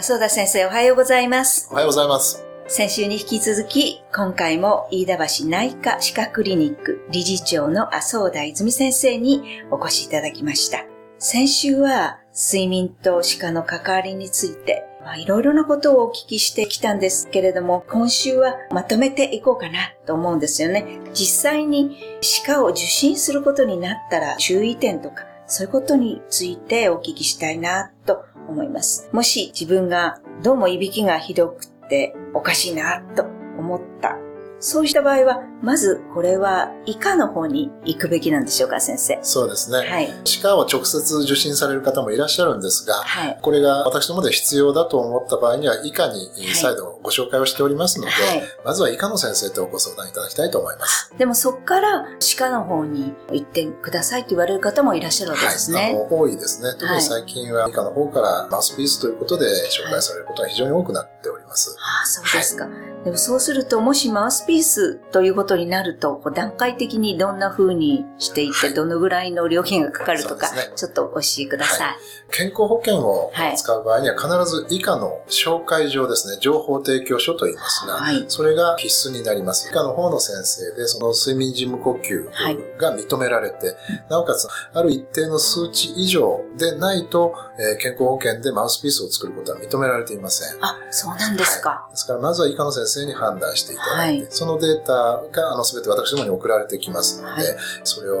浅田先生おはようございます。おはようございます。先週に引き続き、今回も飯田橋内科歯科クリニック理事長の麻生田泉先生にお越しいただきました。先週は睡眠と歯科の関わりについて、まあ、いろいろなことをお聞きしてきたんですけれども、今週はまとめていこうかなと思うんですよね。実際に歯科を受診することになったら注意点とか、そういうことについてお聞きしたいなと思います。もし自分がどうもいびきがひどくておかしいなと思った。そうした場合は、まずこれは以下の方に行くべきなんでしょうか、先生。そうですね。はい。歯科を直接受診される方もいらっしゃるんですが、はい。これが私どもで必要だと思った場合には、以下にい再度ご紹介をしておりますので、はい。まずは以下の先生とご相談いただきたいと思います。でもそこから歯科の方に行ってくださいと言われる方もいらっしゃるわけですはい、多いですね。特に最近は以下の方からマウスピースということで紹介されることが非常に多くなっております。ああ、そうですか。でもそうすると、もしマウスピースということになると、こう段階的にどんな風にしていって、はいどのぐらいの料金がかかるとか、ねちょっとお教えください。健康保険をはい使う場合には必ず以下の紹介状ですね、情報提供書と言いますが、はいそれが必須になります。以下の方の先生で、その睡眠時無呼吸はいが認められて、なおかつ、ある一定の数値以上でないと、えー健康保険でマウスピースを作ることは認められていません。あ、そうなんですか？ですから、まずは以下の先生に判断していただいて、はいそのデータが、あの、すべて私どもに送られてきますので、はいそれを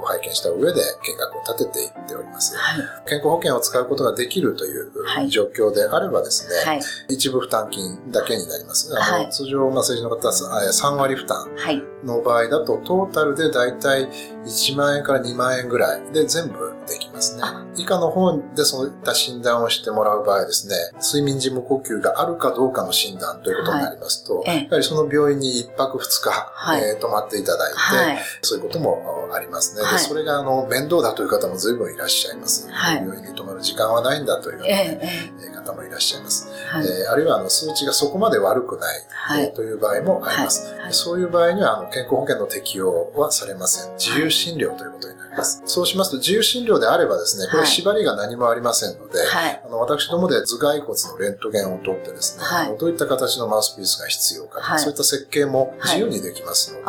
お拝見した上で計画を立てていっております。はい。健康保険を使うことができるというはい状況であればですね、はい。一部負担金だけになります。あのはい通常、まあ、政治の方は3割負担はい。の場合だと、トータルでだいたい1万円から2万円ぐらいで全部ますねあ。以下の方でそういった診断をしてもらう場合ですね、睡眠時無呼吸があるかどうかの診断ということになりますと、はいええやはりその病院に1泊2日、はいえー泊まっていただいて、はい。そういうこともありますね。はいでそれがあの面倒だという方も随分いらっしゃいます。はい病院に泊まる時間はないんだというようえな、え、ええ方もいらっしゃいます。え。はい。えーあるいはあの数値がそこまで悪くない、はいえーという場合もあります。はいはいそういう場合にはあの健康保険の適用はされません。自由診療ということになります。そうしますと自由診療であればですね、これはい縛りが何もありませんので、はい。あの私どもで頭蓋骨のレントゲンを取ってですね、どういった形のマウスピースが必要か、はいそういった設計も自由にできますので、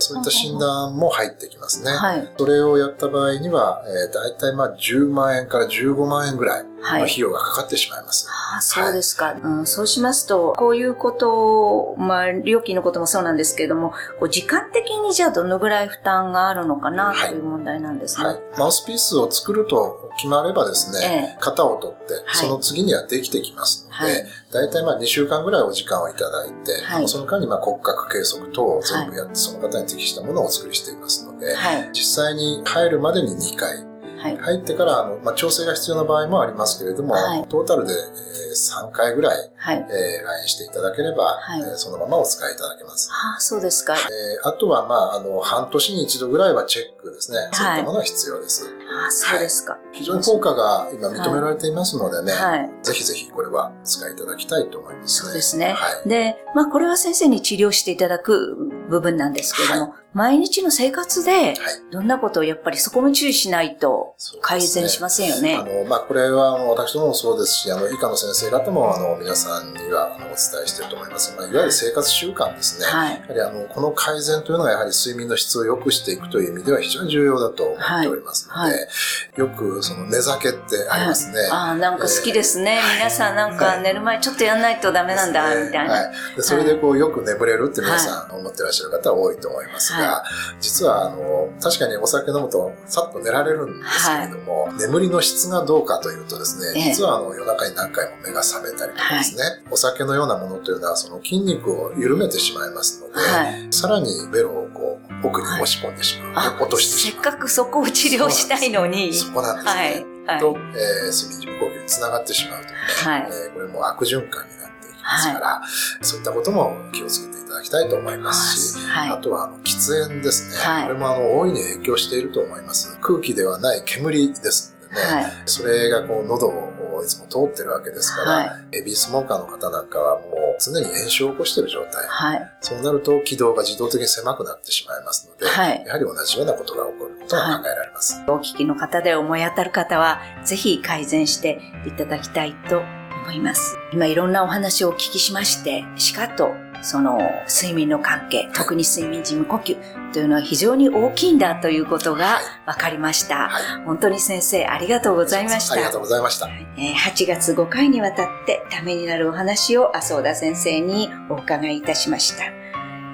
そういった診断も入ってきますね。はい。それをやった場合には、えー、大体まあ10万円から15万円ぐらいのはい。費用がかかってしまいます。ああ、そうですか、うん。そうしますと、こういうことを、まあ、料金のこともそうなんですけれども、こう時間的にじゃあどのぐらい負担があるのかなはいという問題なんですね。はい。マウスピースを作ると決まればですね、え型を取って、はいその次にはできてきますので、はい大体まあ2週間ぐらいお時間をいただいて、はいその間にまあ骨格計測等を全部やって、その方に適したものをお作りしていますので、はい。実際に入るまでに2回、はい。入ってからあの、まあ、調整が必要な場合もありますけれども、はいトータルで、えー3回ぐらい、はい。えー来院していただければ、はいえーそのままお使いいただけます。ああ、そうですか。えーあとは、まあ、あの、半年に一度ぐらいはチェックですね。そういったものが必要です。ああ、そうですか。非常に効果が今認められていますのでね、はい。ぜひぜひこれはお使いいただきたいと思います、ね。そうですね。はい。で、まあこれは先生に治療していただく部分なんですけれども、毎日の生活ではい。どんなことをやっぱりそこも注意しないと改善しませんよあね。の、まあ、これは、私どももそうですし、あの、以下の先生方も、あの、皆さんには、あの、お伝えしていると思います。まあ、いわゆる生活習慣ですね。はい。やはりあの、この改善というのはやはり睡眠の質を良くしていくという意味では非常に重要だと思っておりますので、はいはよくその寝酒ってありますね。ああ、なんか好きですね。はい皆さんなんか寝る前ちょっとやんないとダメなんだ、みたいな。はい、でそれでこうよく眠れるって皆さん思ってらっしゃる方は多いと思いますが、は実はあの確かにお酒飲むとさっと寝られるんですけれども、眠りの質がどうかというとですね、ええ実はあの夜中に何回も目が覚めたりとかですね、お酒のようなものというのはその筋肉を緩めてしまいますので、はい。さらにベロをこう奥に押し込んでしまう、あ落としてしまう。せっかくそこを治療したいのに。そこなんですね。はい。はい。と、えー睡眠呼吸につながってしまうというね、はいえーこれも悪循環になっていきますから、そういったことも気をつけてだきたいと思いますし、はいあとはあの喫煙ですね、はいこれもあの大いに影響していると思います。空気ではない煙ですのでね、はい。それがこう喉をいつも通ってるわけですから、はいヘビースモーカーの方なんかはもう常に炎症を起こしている状態。はい。そうなると気道が自動的に狭くなってしまいますので、はいやはり同じようなことが起こることが考えられます。お聞きの方で思い当たる方は、ぜひ改善していただきたいと思思います。今いろんなお話をお聞きしまして、歯科とその睡眠の関係、特に睡眠時無呼吸というのは非常に大きいんだということが分かりました。はい。本当に先生ありがとうございました。ありがとうございました。えー8月5回にわたってためになるお話を麻生田先生にお伺いいたしました。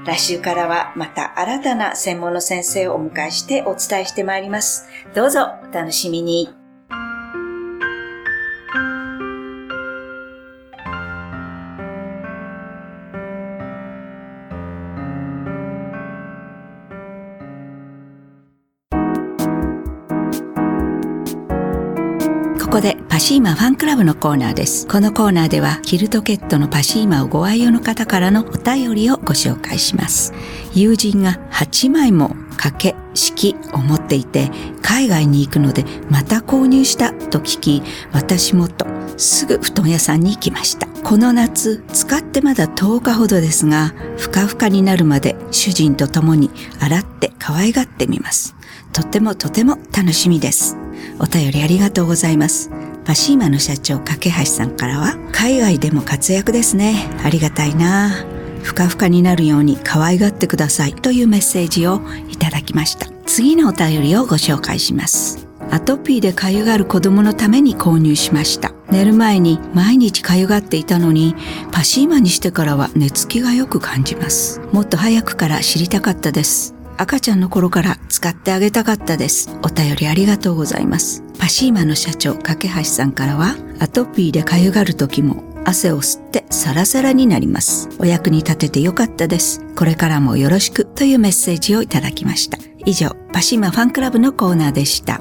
来週からはまた新たな専門の先生をお迎えしてお伝えしてまいります。どうぞお楽しみに。ここでパシーマファンクラブのコーナーです。このコーナーではキルトケットのパシーマをご愛用の方からのお便りをご紹介します。友人が8枚も掛け式を持っていて海外に行くのでまた購入したと聞き私もとすぐ布団屋さんに行きました。この夏使ってまだ10日ほどですがふかふかになるまで主人と共に洗って可愛がってみます。とてもとても楽しみです。お便りありがとうございます。パシーマの社長、架橋さんからは、海外でも活躍ですね。ありがたいなふかふかになるように可愛がってくださいというメッセージをいただきました。次のお便りをご紹介します。アトピーでかゆがる子供のために購入しました。寝る前に毎日かゆがっていたのに、パシーマにしてからは寝つきがよく感じます。もっと早くから知りたかったです。赤ちゃんの頃から使ってあげたかったです。お便りありがとうございます。パシーマの社長、架橋さんからは、アトピーでかゆがる時も汗を吸ってサラサラになります。お役に立ててよかったです。これからもよろしくというメッセージをいただきました。以上、パシーマファンクラブのコーナーでした。